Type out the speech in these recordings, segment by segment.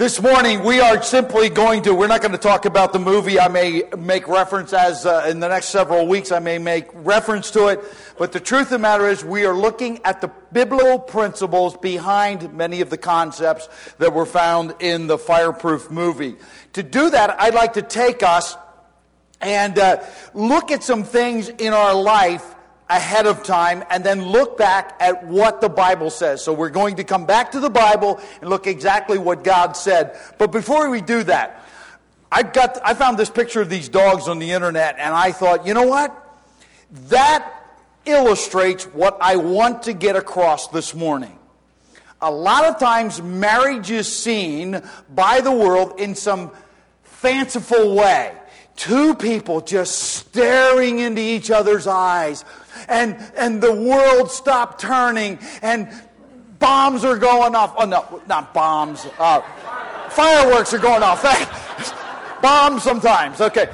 This morning, we are simply going to, we're not going to talk about the movie. I may make reference as uh, in the next several weeks, I may make reference to it. But the truth of the matter is, we are looking at the biblical principles behind many of the concepts that were found in the Fireproof movie. To do that, I'd like to take us and uh, look at some things in our life ahead of time and then look back at what the Bible says. So we're going to come back to the Bible and look exactly what God said. But before we do that, I got I found this picture of these dogs on the internet and I thought, you know what? That illustrates what I want to get across this morning. A lot of times marriage is seen by the world in some fanciful way two people just staring into each other's eyes and and the world stopped turning and bombs are going off. Oh no not bombs uh, fireworks are going off. Bombs sometimes okay.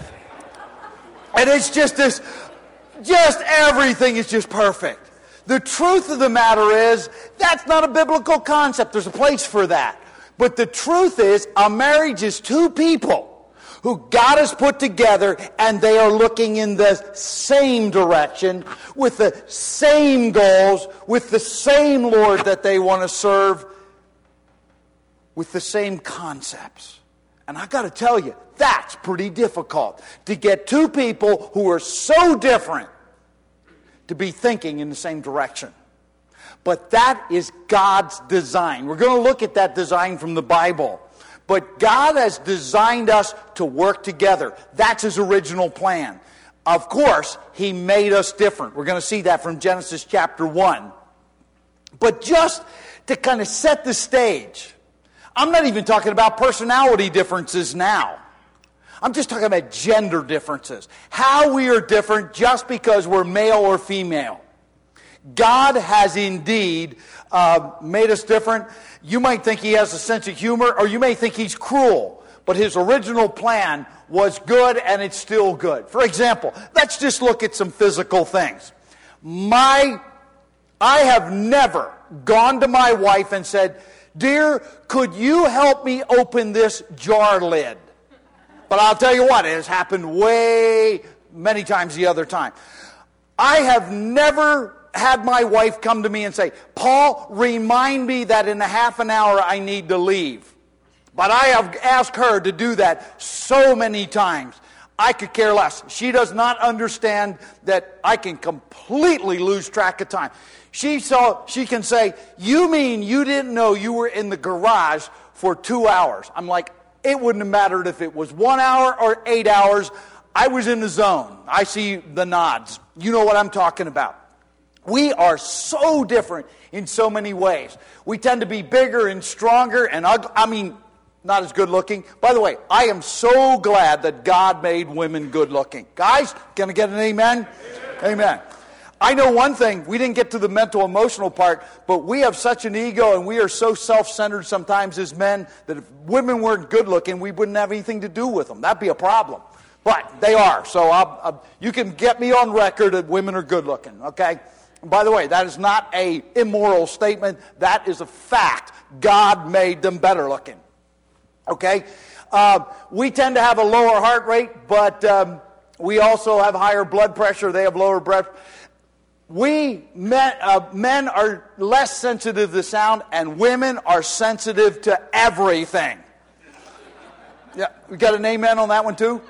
And it's just this just everything is just perfect. The truth of the matter is that's not a biblical concept. There's a place for that. But the truth is a marriage is two people who God has put together and they are looking in the same direction with the same goals, with the same Lord that they want to serve, with the same concepts. And I got to tell you, that's pretty difficult to get two people who are so different to be thinking in the same direction. But that is God's design. We're going to look at that design from the Bible. But God has designed us to work together. That's His original plan. Of course, He made us different. We're going to see that from Genesis chapter 1. But just to kind of set the stage, I'm not even talking about personality differences now. I'm just talking about gender differences. How we are different just because we're male or female. God has indeed uh, made us different. You might think he has a sense of humor, or you may think he's cruel. But his original plan was good, and it's still good. For example, let's just look at some physical things. My, I have never gone to my wife and said, Dear, could you help me open this jar lid? But I'll tell you what, it has happened way many times the other time. I have never had my wife come to me and say, Paul, remind me that in a half an hour I need to leave. But I have asked her to do that so many times. I could care less. She does not understand that I can completely lose track of time. She saw, she can say, you mean you didn't know you were in the garage for two hours? I'm like, it wouldn't have mattered if it was one hour or eight hours. I was in the zone. I see the nods. You know what I'm talking about. We are so different in so many ways. We tend to be bigger and stronger and ugly. I mean, not as good looking. By the way, I am so glad that God made women good looking. Guys, can I get an amen? Amen. amen. I know one thing, we didn't get to the mental emotional part, but we have such an ego and we are so self centered sometimes as men that if women weren't good looking, we wouldn't have anything to do with them. That'd be a problem. But they are. So I'll, I'll, you can get me on record that women are good looking, okay? By the way, that is not a immoral statement. That is a fact. God made them better looking. Okay? Uh, we tend to have a lower heart rate, but um, we also have higher blood pressure. They have lower breath. We men, uh, men are less sensitive to sound, and women are sensitive to everything. Yeah, we got an amen on that one too.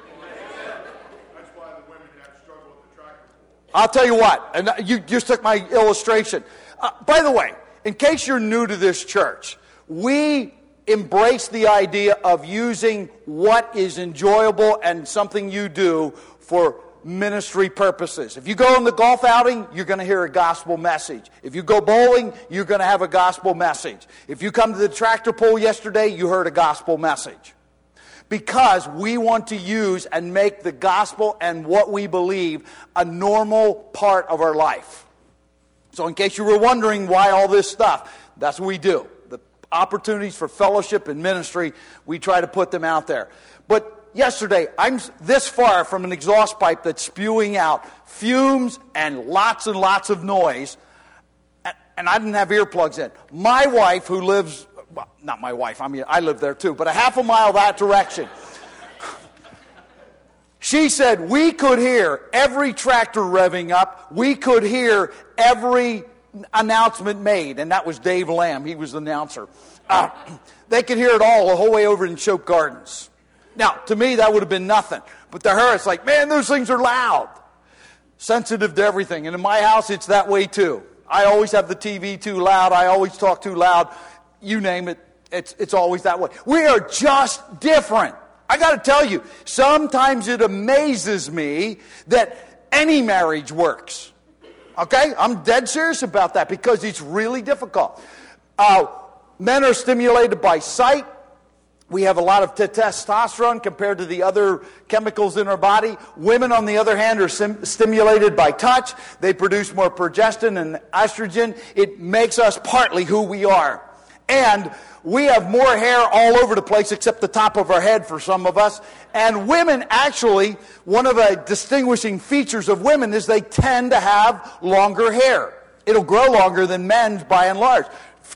I'll tell you what, and you just took my illustration. Uh, by the way, in case you're new to this church, we embrace the idea of using what is enjoyable and something you do for ministry purposes. If you go on the golf outing, you're going to hear a gospel message. If you go bowling, you're going to have a gospel message. If you come to the tractor pull yesterday, you heard a gospel message because we want to use and make the gospel and what we believe a normal part of our life. So, in case you were wondering why all this stuff, that's what we do. The opportunities for fellowship and ministry, we try to put them out there. But yesterday, I'm this far from an exhaust pipe that's spewing out fumes and lots and lots of noise, and I didn't have earplugs in. My wife, who lives not my wife, I mean, I live there too, but a half a mile that direction. She said we could hear every tractor revving up. We could hear every announcement made, and that was Dave Lamb. He was the announcer. Uh, they could hear it all the whole way over in Choke Gardens. Now, to me, that would have been nothing. But to her, it's like, man, those things are loud. Sensitive to everything. And in my house, it's that way too. I always have the TV too loud. I always talk too loud. You name it, it's, it's always that way. We are just different. I got to tell you, sometimes it amazes me that any marriage works. Okay? I'm dead serious about that because it's really difficult. Uh, men are stimulated by sight. We have a lot of testosterone compared to the other chemicals in our body. Women, on the other hand, are sim- stimulated by touch. They produce more progestin and estrogen. It makes us partly who we are. And we have more hair all over the place except the top of our head for some of us. And women actually, one of the distinguishing features of women is they tend to have longer hair. It'll grow longer than men's by and large.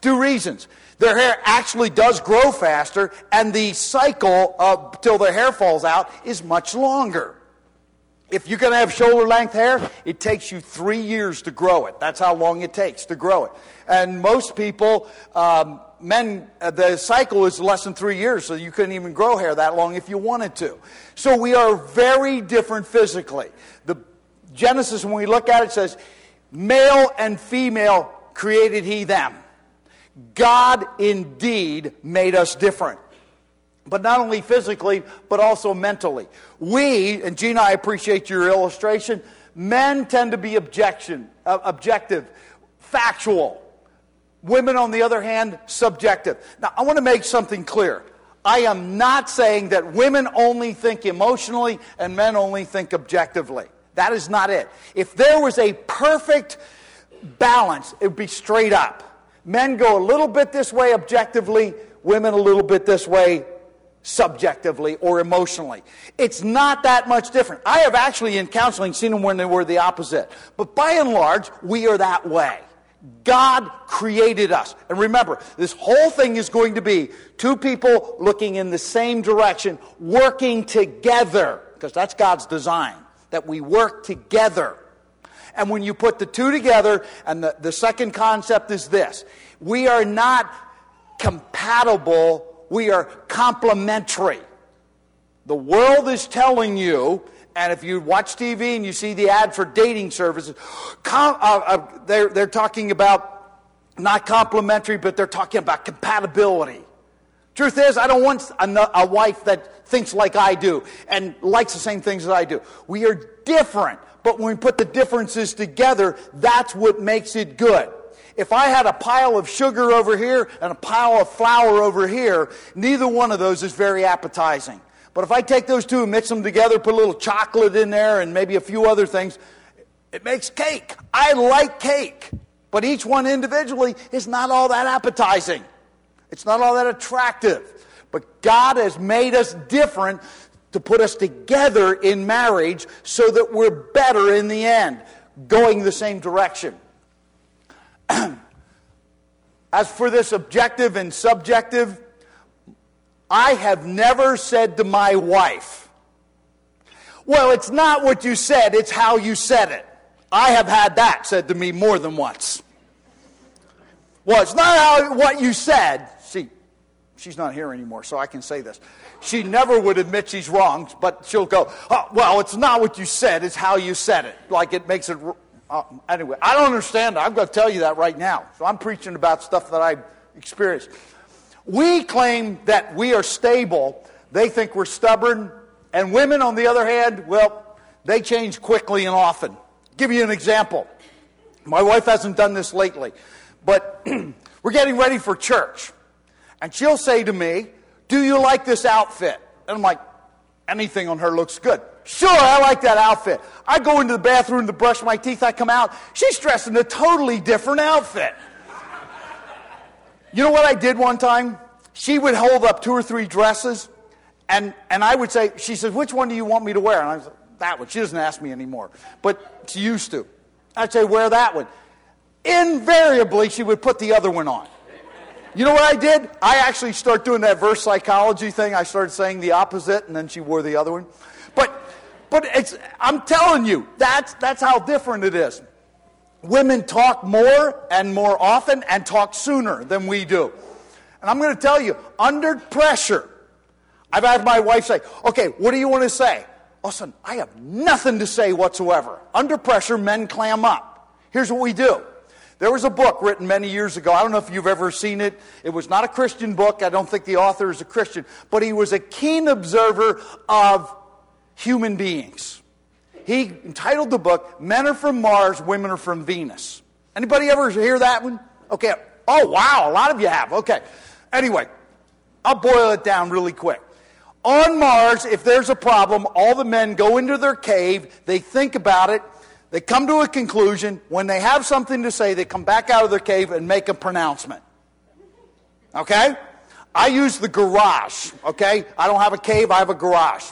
Two reasons. Their hair actually does grow faster, and the cycle of, till their hair falls out is much longer. If you're going to have shoulder length hair, it takes you three years to grow it. That's how long it takes to grow it. And most people, um, men, uh, the cycle is less than three years, so you couldn't even grow hair that long if you wanted to. So we are very different physically. The Genesis, when we look at it, says, male and female created he them. God indeed made us different. But not only physically, but also mentally. We, and Gina, I appreciate your illustration, men tend to be objection, uh, objective, factual. Women, on the other hand, subjective. Now, I want to make something clear. I am not saying that women only think emotionally and men only think objectively. That is not it. If there was a perfect balance, it would be straight up. Men go a little bit this way objectively, women a little bit this way subjectively or emotionally. It's not that much different. I have actually in counseling seen them when they were the opposite. But by and large, we are that way. God created us. And remember, this whole thing is going to be two people looking in the same direction, working together, because that's God's design, that we work together. And when you put the two together, and the, the second concept is this we are not compatible, we are complementary. The world is telling you, and if you watch TV and you see the ad for dating services, com, uh, uh, they're, they're talking about not complementary, but they're talking about compatibility. Truth is, I don't want a, a wife that thinks like I do and likes the same things that I do. We are different. But when we put the differences together, that's what makes it good. If I had a pile of sugar over here and a pile of flour over here, neither one of those is very appetizing. But if I take those two and mix them together, put a little chocolate in there and maybe a few other things, it makes cake. I like cake. But each one individually is not all that appetizing. It's not all that attractive. But God has made us different to put us together in marriage so that we're better in the end, going the same direction. As for this objective and subjective, I have never said to my wife, Well, it's not what you said, it's how you said it. I have had that said to me more than once. Well, it's not how, what you said. See, she's not here anymore, so I can say this. She never would admit she's wrong, but she'll go, oh, well, it's not what you said, it's how you said it. Like it makes it. Uh, anyway, I don't understand. I'm going to tell you that right now. So I'm preaching about stuff that I've experienced. We claim that we are stable. They think we're stubborn. And women, on the other hand, well, they change quickly and often. I'll give you an example. My wife hasn't done this lately, but we're getting ready for church. And she'll say to me, do you like this outfit? And I'm like, Anything on her looks good. Sure, I like that outfit. I go into the bathroom to brush my teeth. I come out. She's dressed in a totally different outfit. You know what I did one time? She would hold up two or three dresses, and, and I would say, She says, Which one do you want me to wear? And I like, That one. She doesn't ask me anymore, but she used to. I'd say, Wear that one. Invariably, she would put the other one on. You know what I did? I actually started doing that verse psychology thing. I started saying the opposite, and then she wore the other one. But, I'm telling you, that's, that's how different it is. Women talk more and more often and talk sooner than we do. And I'm going to tell you, under pressure, I've had my wife say, okay, what do you want to say? Listen, I have nothing to say whatsoever. Under pressure, men clam up. Here's what we do. There was a book written many years ago. I don't know if you've ever seen it. It was not a Christian book. I don't think the author is a Christian, but he was a keen observer of human beings. He entitled the book Men Are From Mars, Women Are From Venus. Anybody ever hear that one? Okay. Oh, wow. A lot of you have. Okay. Anyway, I'll boil it down really quick. On Mars, if there's a problem, all the men go into their cave, they think about it, they come to a conclusion. When they have something to say, they come back out of their cave and make a pronouncement. Okay? I use the garage. Okay? I don't have a cave, I have a garage.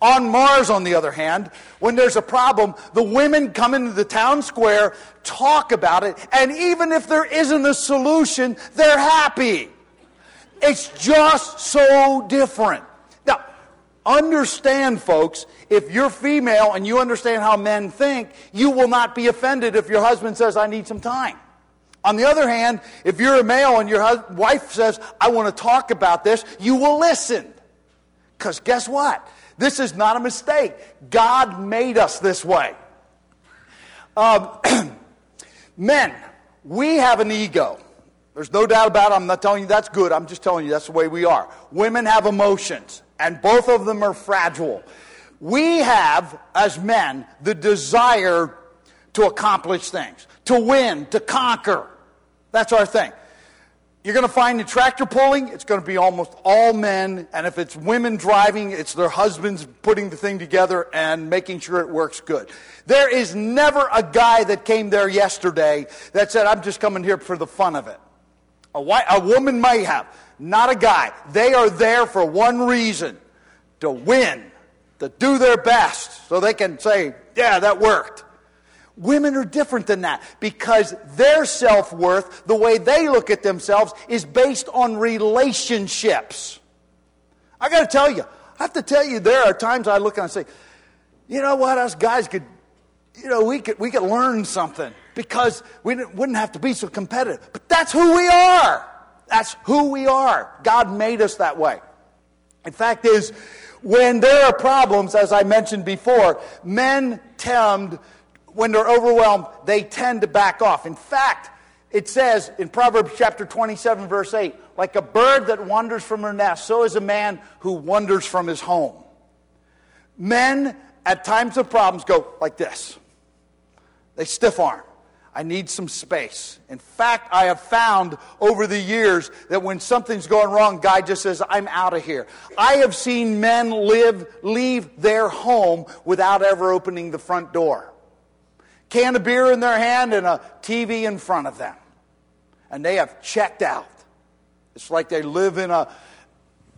On Mars, on the other hand, when there's a problem, the women come into the town square, talk about it, and even if there isn't a solution, they're happy. It's just so different. Now, understand, folks, if you're female and you understand how men think, you will not be offended if your husband says, I need some time. On the other hand, if you're a male and your wife says, I want to talk about this, you will listen. Because guess what? This is not a mistake. God made us this way. Um, men, we have an ego. There's no doubt about it. I'm not telling you that's good. I'm just telling you that's the way we are. Women have emotions, and both of them are fragile. We have, as men, the desire to accomplish things, to win, to conquer. That's our thing. You're going to find the tractor pulling, it's going to be almost all men. And if it's women driving, it's their husbands putting the thing together and making sure it works good. There is never a guy that came there yesterday that said, I'm just coming here for the fun of it. A, white, a woman may have, not a guy. They are there for one reason to win, to do their best, so they can say, Yeah, that worked. Women are different than that because their self worth, the way they look at themselves, is based on relationships. I got to tell you, I have to tell you, there are times I look and I say, you know what, us guys could, you know, we could, we could learn something because we wouldn't have to be so competitive. But that's who we are. That's who we are. God made us that way. In fact, is when there are problems, as I mentioned before, men tend when they're overwhelmed, they tend to back off. In fact, it says in Proverbs chapter 27, verse 8, like a bird that wanders from her nest, so is a man who wanders from his home. Men, at times of problems, go like this. They stiff arm. I need some space. In fact, I have found over the years that when something's going wrong, guy just says, I'm out of here. I have seen men live, leave their home without ever opening the front door can of beer in their hand and a TV in front of them. And they have checked out. It's like they live in a,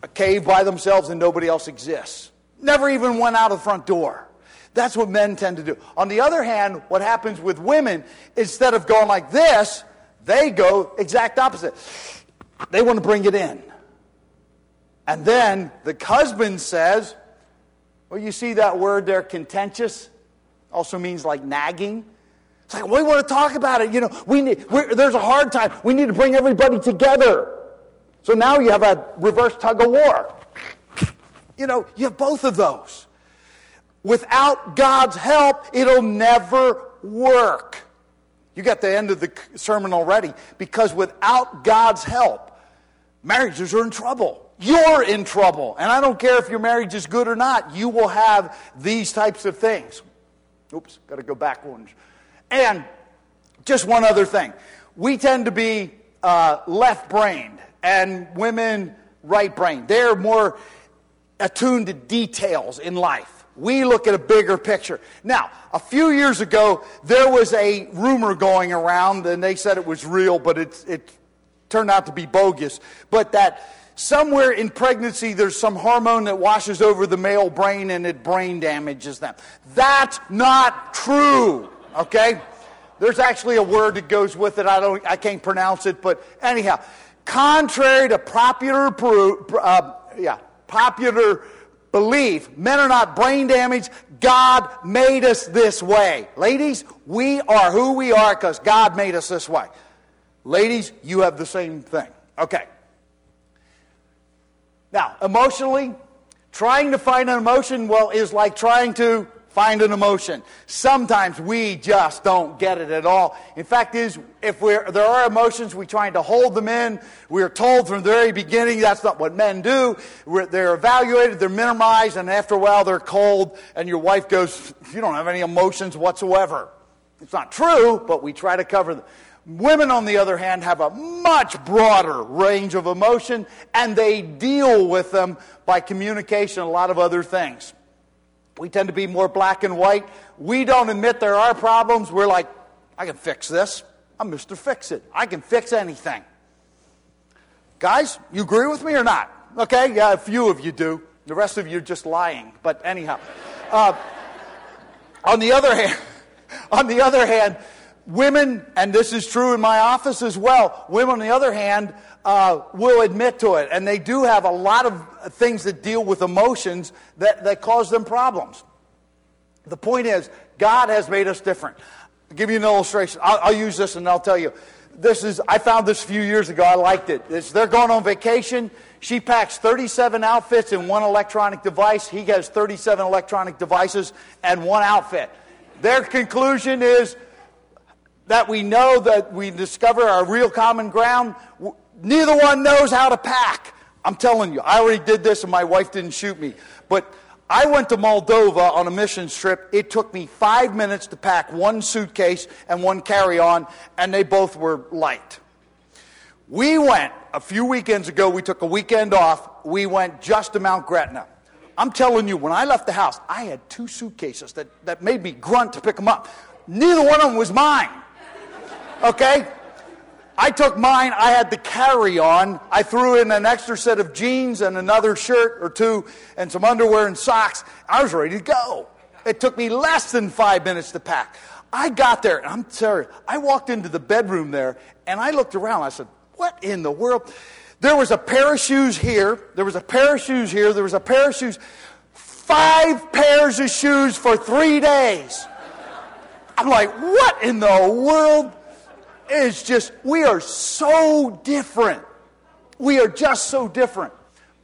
a cave by themselves and nobody else exists. Never even went out of the front door. That's what men tend to do. On the other hand, what happens with women, instead of going like this, they go exact opposite. They want to bring it in. And then the husband says, Well, you see that word there, contentious? Also means like nagging. It's like, we want to talk about it. You know, we need, there's a hard time. We need to bring everybody together. So now you have a reverse tug of war. You know, you have both of those. Without God's help, it'll never work. You got the end of the sermon already because without God's help, marriages are in trouble. You're in trouble. And I don't care if your marriage is good or not, you will have these types of things. Oops, got to go back one. And just one other thing. We tend to be uh, left brained, and women right brained. They're more attuned to details in life. We look at a bigger picture. Now, a few years ago, there was a rumor going around, and they said it was real, but it, it turned out to be bogus. But that somewhere in pregnancy there's some hormone that washes over the male brain and it brain damages them. That's not true, okay? There's actually a word that goes with it. I don't I can't pronounce it, but anyhow, Contrary to popular, uh, yeah, popular belief, men are not brain damaged. God made us this way. Ladies, we are who we are because God made us this way. Ladies, you have the same thing. Okay. Now, emotionally, trying to find an emotion, well, is like trying to find an emotion. Sometimes we just don't get it at all. In fact, is if we're, there are emotions, we're trying to hold them in. We're told from the very beginning that's not what men do. We're, they're evaluated, they're minimized, and after a while they're cold, and your wife goes, You don't have any emotions whatsoever. It's not true, but we try to cover them. Women, on the other hand, have a much broader range of emotion, and they deal with them by communication, a lot of other things. We tend to be more black and white. We don't admit there are problems. We're like, I can fix this. I'm Mr. Fix It. I can fix anything. Guys, you agree with me or not? Okay, yeah, a few of you do. The rest of you are just lying. But anyhow, uh, on the other hand, on the other hand, women, and this is true in my office as well. Women, on the other hand, uh, will admit to it, and they do have a lot of things that deal with emotions that, that cause them problems. The point is, God has made us different. I'll give you an illustration. I'll, I'll, use this and I'll tell you. This is, I found this a few years ago. I liked it. It's, they're going on vacation. She packs 37 outfits in one electronic device. He has 37 electronic devices and one outfit. Their conclusion is that we know that we discover our real common ground. Neither one knows how to pack. I'm telling you, I already did this and my wife didn't shoot me. But I went to Moldova on a mission trip. It took me five minutes to pack one suitcase and one carry on, and they both were light. We went a few weekends ago, we took a weekend off. We went just to Mount Gretna. I'm telling you, when I left the house, I had two suitcases that, that made me grunt to pick them up. Neither one of them was mine. Okay? I took mine, I had the carry on. I threw in an extra set of jeans and another shirt or two and some underwear and socks. I was ready to go. It took me less than five minutes to pack. I got there, and I'm sorry, I walked into the bedroom there, and I looked around. I said, What in the world? There was a pair of shoes here. There was a pair of shoes here. There was a pair of shoes. Five pairs of shoes for three days. I'm like, What in the world? It's just, we are so different. We are just so different.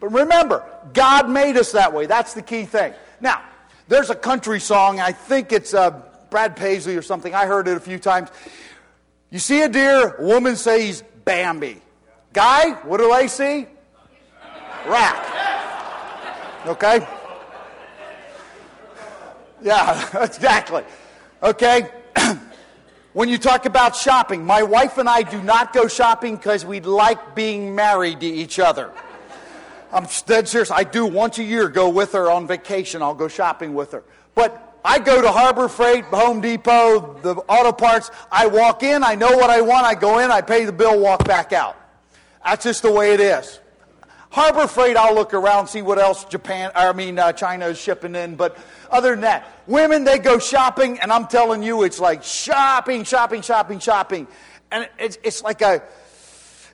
But remember, God made us that way. That's the key thing. Now, there's a country song. I think it's uh, Brad Paisley or something. I heard it a few times. You see a deer, a woman says Bambi. Guy, what do I see? Rat. Okay? Yeah, exactly. Okay? When you talk about shopping, my wife and I do not go shopping because we like being married to each other. I'm dead serious. I do once a year go with her on vacation. I'll go shopping with her. But I go to Harbor Freight, Home Depot, the auto parts. I walk in, I know what I want, I go in, I pay the bill, walk back out. That's just the way it is. Harbor Freight, I'll look around, see what else Japan, I mean, uh, China is shipping in. But other than that, women, they go shopping, and I'm telling you, it's like shopping, shopping, shopping, shopping. And it's, it's like a,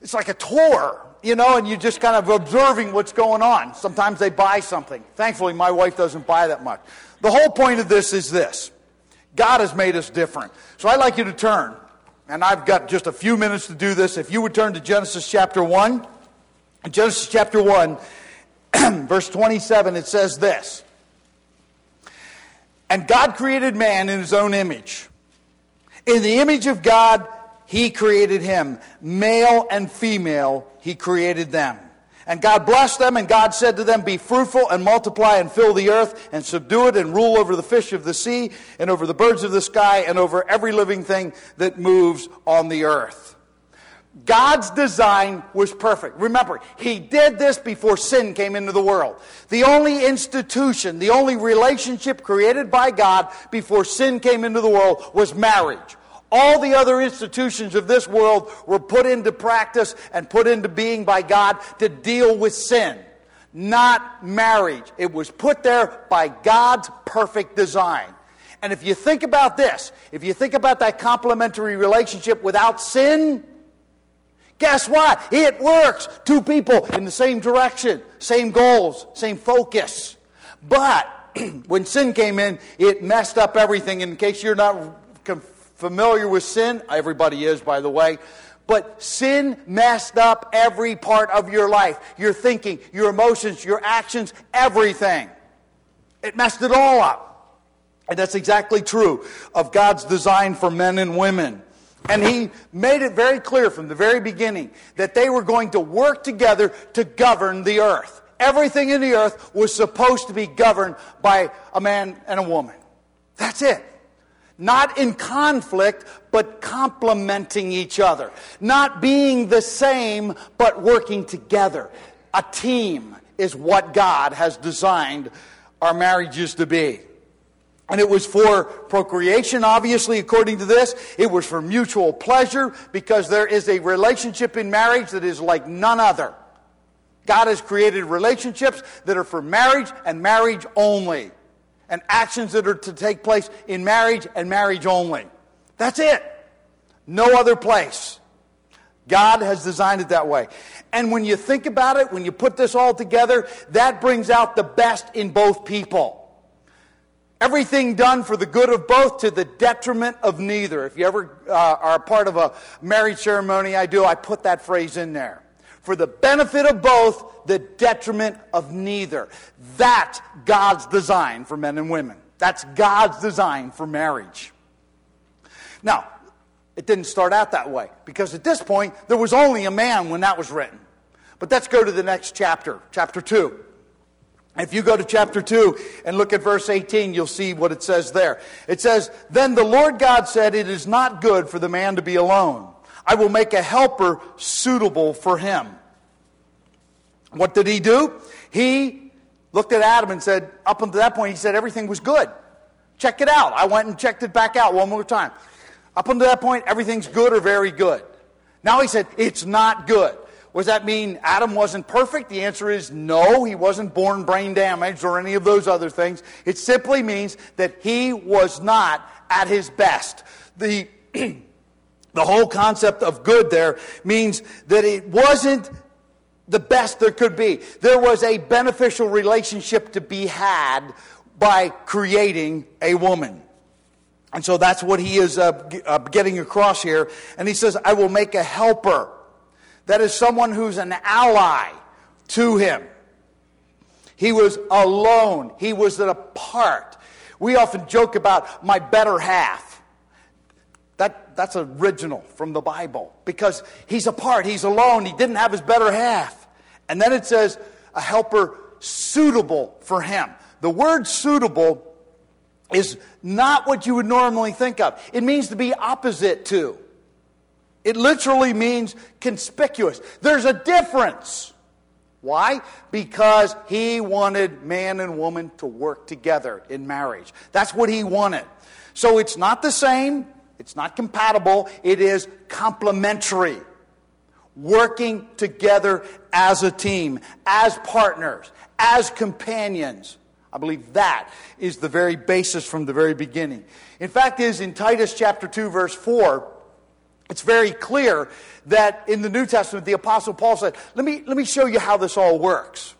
it's like a tour, you know, and you're just kind of observing what's going on. Sometimes they buy something. Thankfully, my wife doesn't buy that much. The whole point of this is this God has made us different. So I'd like you to turn, and I've got just a few minutes to do this. If you would turn to Genesis chapter 1. Genesis chapter 1, verse 27, it says this And God created man in his own image. In the image of God, he created him. Male and female, he created them. And God blessed them, and God said to them, Be fruitful and multiply and fill the earth and subdue it and rule over the fish of the sea and over the birds of the sky and over every living thing that moves on the earth. God's design was perfect. Remember, He did this before sin came into the world. The only institution, the only relationship created by God before sin came into the world was marriage. All the other institutions of this world were put into practice and put into being by God to deal with sin, not marriage. It was put there by God's perfect design. And if you think about this, if you think about that complementary relationship without sin, Guess what? It works. Two people in the same direction, same goals, same focus. But when sin came in, it messed up everything. In case you're not familiar with sin, everybody is, by the way. But sin messed up every part of your life your thinking, your emotions, your actions, everything. It messed it all up. And that's exactly true of God's design for men and women. And he made it very clear from the very beginning that they were going to work together to govern the earth. Everything in the earth was supposed to be governed by a man and a woman. That's it. Not in conflict, but complementing each other. Not being the same, but working together. A team is what God has designed our marriages to be. And it was for procreation, obviously, according to this. It was for mutual pleasure because there is a relationship in marriage that is like none other. God has created relationships that are for marriage and marriage only, and actions that are to take place in marriage and marriage only. That's it. No other place. God has designed it that way. And when you think about it, when you put this all together, that brings out the best in both people. Everything done for the good of both to the detriment of neither. If you ever uh, are a part of a marriage ceremony, I do, I put that phrase in there. For the benefit of both, the detriment of neither. That's God's design for men and women. That's God's design for marriage. Now, it didn't start out that way because at this point, there was only a man when that was written. But let's go to the next chapter, chapter 2. If you go to chapter 2 and look at verse 18, you'll see what it says there. It says, Then the Lord God said, It is not good for the man to be alone. I will make a helper suitable for him. What did he do? He looked at Adam and said, Up until that point, he said everything was good. Check it out. I went and checked it back out one more time. Up until that point, everything's good or very good. Now he said, It's not good. Does that mean Adam wasn't perfect? The answer is no. He wasn't born brain damaged or any of those other things. It simply means that he was not at his best. The, the whole concept of good there means that it wasn't the best there could be. There was a beneficial relationship to be had by creating a woman. And so that's what he is uh, uh getting across here. And he says, I will make a helper that is someone who's an ally to him. He was alone, he was apart. We often joke about my better half. That, that's original from the Bible because he's apart, he's alone, he didn't have his better half. And then it says, a helper suitable for him. The word suitable is not what you would normally think of, it means to be opposite to. It literally means conspicuous. There's a difference. Why? Because he wanted man and woman to work together in marriage. That's what he wanted. So it's not the same, it's not compatible, it is complementary. Working together as a team, as partners, as companions. I believe that is the very basis from the very beginning. In fact, is in Titus chapter 2 verse 4, it's very clear that in the New Testament, the Apostle Paul said, Let me, let me show you how this all works.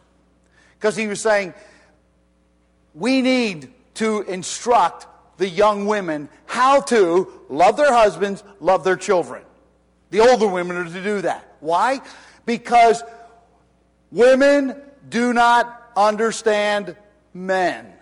Because he was saying, We need to instruct the young women how to love their husbands, love their children. The older women are to do that. Why? Because women do not understand men.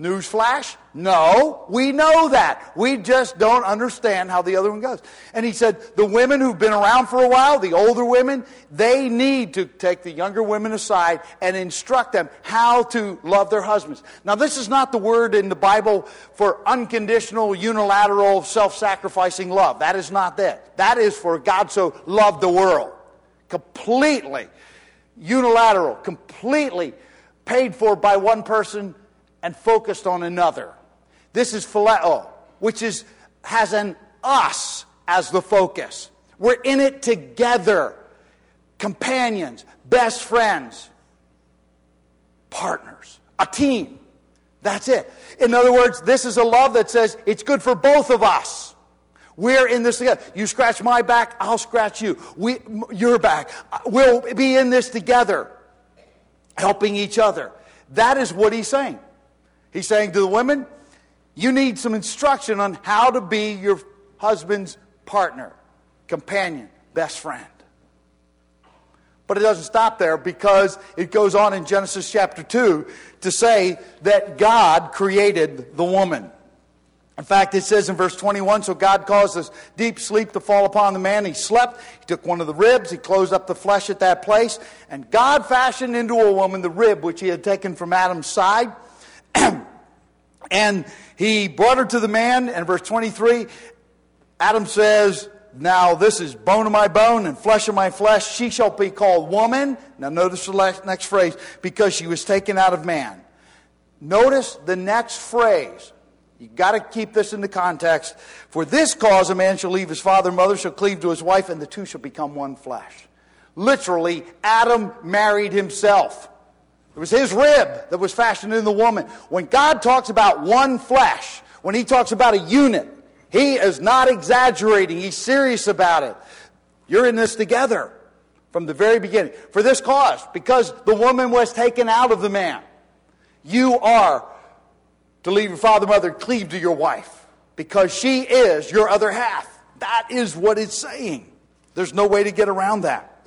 Newsflash? No, we know that. We just don't understand how the other one goes. And he said, the women who've been around for a while, the older women, they need to take the younger women aside and instruct them how to love their husbands. Now, this is not the word in the Bible for unconditional, unilateral, self sacrificing love. That is not that. That is for God so loved the world. Completely unilateral, completely paid for by one person and focused on another. This is phileo, which is, has an us as the focus. We're in it together. Companions, best friends, partners, a team. That's it. In other words, this is a love that says it's good for both of us. We're in this together. You scratch my back, I'll scratch you. We, your back. We'll be in this together, helping each other. That is what he's saying. He's saying to the women, you need some instruction on how to be your husband's partner, companion, best friend. But it doesn't stop there because it goes on in Genesis chapter 2 to say that God created the woman. In fact, it says in verse 21 So God caused this deep sleep to fall upon the man. He slept. He took one of the ribs. He closed up the flesh at that place. And God fashioned into a woman the rib which he had taken from Adam's side. and he brought her to the man. And verse 23, Adam says, now this is bone of my bone and flesh of my flesh. She shall be called woman. Now notice the next phrase, because she was taken out of man. Notice the next phrase. You've got to keep this in the context. For this cause, a man shall leave his father and mother, shall cleave to his wife, and the two shall become one flesh. Literally, Adam married himself. It was his rib that was fashioned in the woman. When God talks about one flesh, when he talks about a unit, he is not exaggerating. He's serious about it. You're in this together from the very beginning. For this cause, because the woman was taken out of the man, you are to leave your father and mother, cleave to your wife, because she is your other half. That is what it's saying. There's no way to get around that.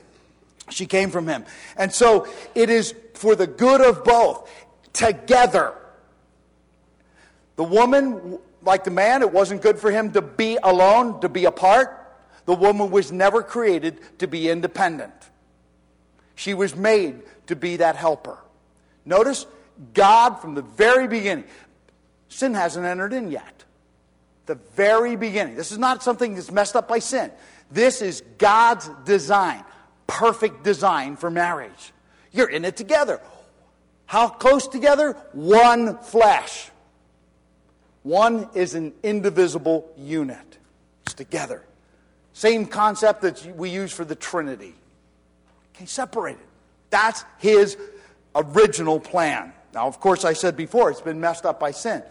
She came from him. And so it is for the good of both, together. The woman like the man, it wasn't good for him to be alone, to be apart. The woman was never created to be independent. She was made to be that helper. Notice, God from the very beginning, sin hasn't entered in yet. The very beginning. This is not something that's messed up by sin. This is God's design, perfect design for marriage. You're in it together. How close together? One flesh. One is an indivisible unit. It's together. Same concept that we use for the Trinity. Okay, separated. That's his original plan. Now, of course, I said before, it's been messed up by sin.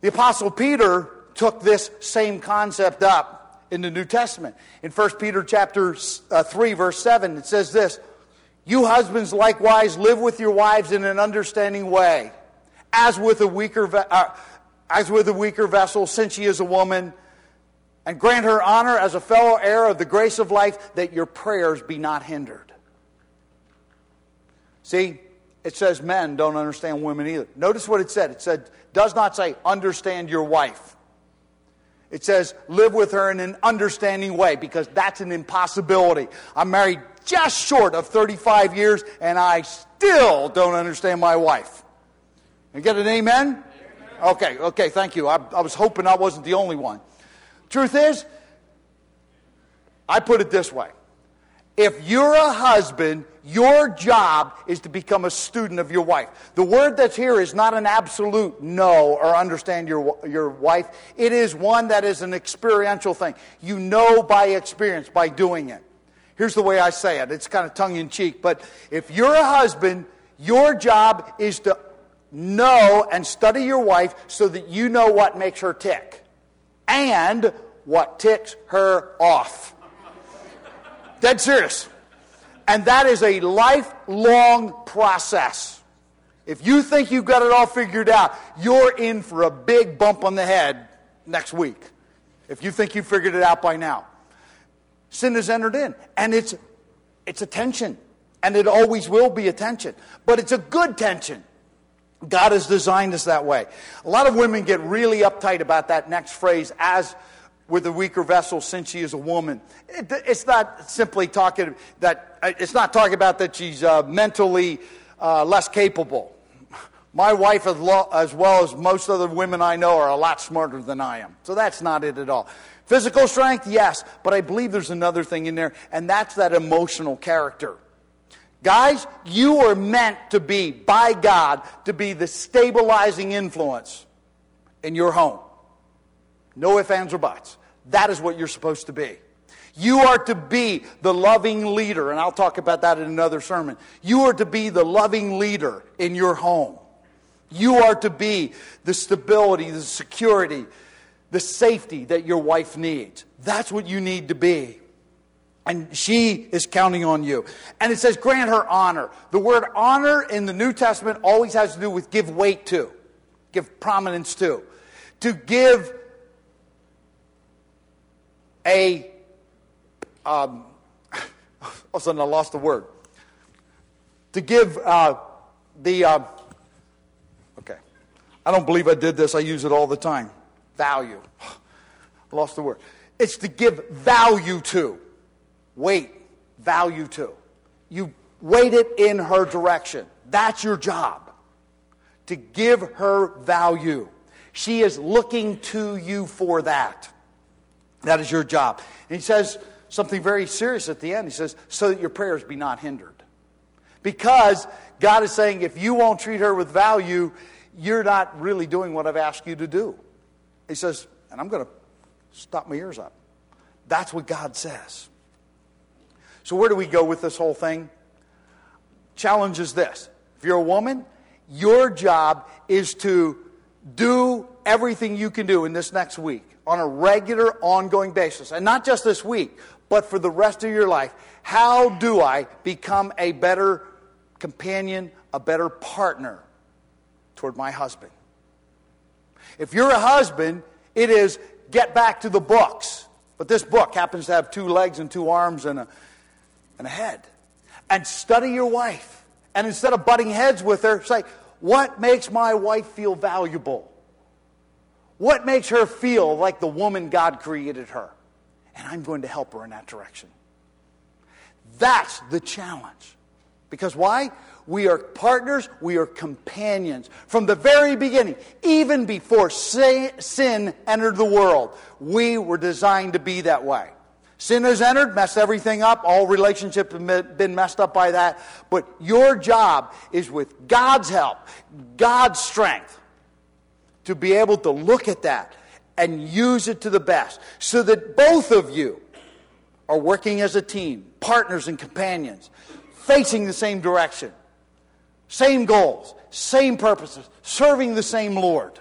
The Apostle Peter took this same concept up in the New Testament. In 1 Peter chapter uh, 3, verse 7, it says this You husbands likewise live with your wives in an understanding way, as with a weaker. Uh, as with a weaker vessel, since she is a woman, and grant her honor as a fellow heir of the grace of life, that your prayers be not hindered. See, it says men don't understand women either. Notice what it said. It said, does not say understand your wife. It says live with her in an understanding way because that's an impossibility. I'm married just short of 35 years and I still don't understand my wife. You get an amen? Okay, okay, thank you. I, I was hoping I wasn't the only one. Truth is, I put it this way. If you're a husband, your job is to become a student of your wife. The word that's here is not an absolute know or understand your, your wife. It is one that is an experiential thing. You know by experience, by doing it. Here's the way I say it. It's kind of tongue in cheek, but if you're a husband, your job is to know and study your wife so that you know what makes her tick and what ticks her off. Dead serious. And that is a lifelong process. If you think you've got it all figured out, you're in for a big bump on the head next week. If you think you figured it out by now. Sin has entered in, and it's, it's a tension, and it always will be a tension. But it's a good tension. God has designed us that way. A lot of women get really uptight about that next phrase, as with a weaker vessel since she is a woman. It, it's not simply talking that, it's not talking about that she's uh, mentally uh, less capable. My wife, as well as most other women I know, are a lot smarter than I am. So that's not it at all. Physical strength, yes, but I believe there's another thing in there, and that's that emotional character. Guys, you are meant to be, by God, to be the stabilizing influence in your home. No ifs, ands, or buts. That is what you're supposed to be. You are to be the loving leader, and I'll talk about that in another sermon. You are to be the loving leader in your home. You are to be the stability, the security, the safety that your wife needs. That's what you need to be. And she is counting on you. And it says, grant her honor. The word honor in the New Testament always has to do with give weight to, give prominence to. To give a, um, all of a sudden I lost the word. To give uh, the, uh, okay. I don't believe I did this. I use it all the time. Value. I lost the word. It's to give value to. Weight. Value to. You weight it in her direction. That's your job. To give her value. She is looking to you for that. That is your job. And he says something very serious at the end. He says, so that your prayers be not hindered. Because God is saying, if you won't treat her with value, you're not really doing what I've asked you to do. He says, and I'm going to stop my ears up. That's what God says. So, where do we go with this whole thing? Challenge is this if you're a woman, your job is to do everything you can do in this next week on a regular, ongoing basis. And not just this week, but for the rest of your life. How do I become a better companion, a better partner toward my husband? If you're a husband, it is get back to the books. But this book happens to have two legs and two arms and a, and a head. And study your wife. And instead of butting heads with her, say, what makes my wife feel valuable? What makes her feel like the woman God created her? And I'm going to help her in that direction. That's the challenge. Because why? We are partners, we are companions. From the very beginning, even before sin entered the world, we were designed to be that way. Sin has entered, messed everything up. All relationships have been messed up by that. But your job is with God's help, God's strength, to be able to look at that and use it to the best so that both of you are working as a team, partners and companions, facing the same direction, same goals, same purposes, serving the same Lord,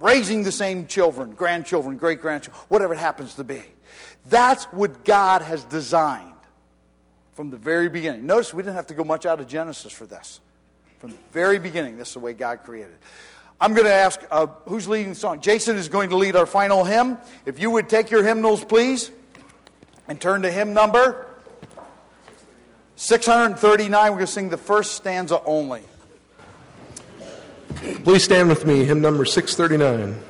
raising the same children, grandchildren, great grandchildren, whatever it happens to be. That's what God has designed from the very beginning. Notice we didn't have to go much out of Genesis for this. From the very beginning, this is the way God created. I'm going to ask uh, who's leading the song. Jason is going to lead our final hymn. If you would take your hymnals, please, and turn to hymn number 639. We're going to sing the first stanza only. Please stand with me, hymn number 639.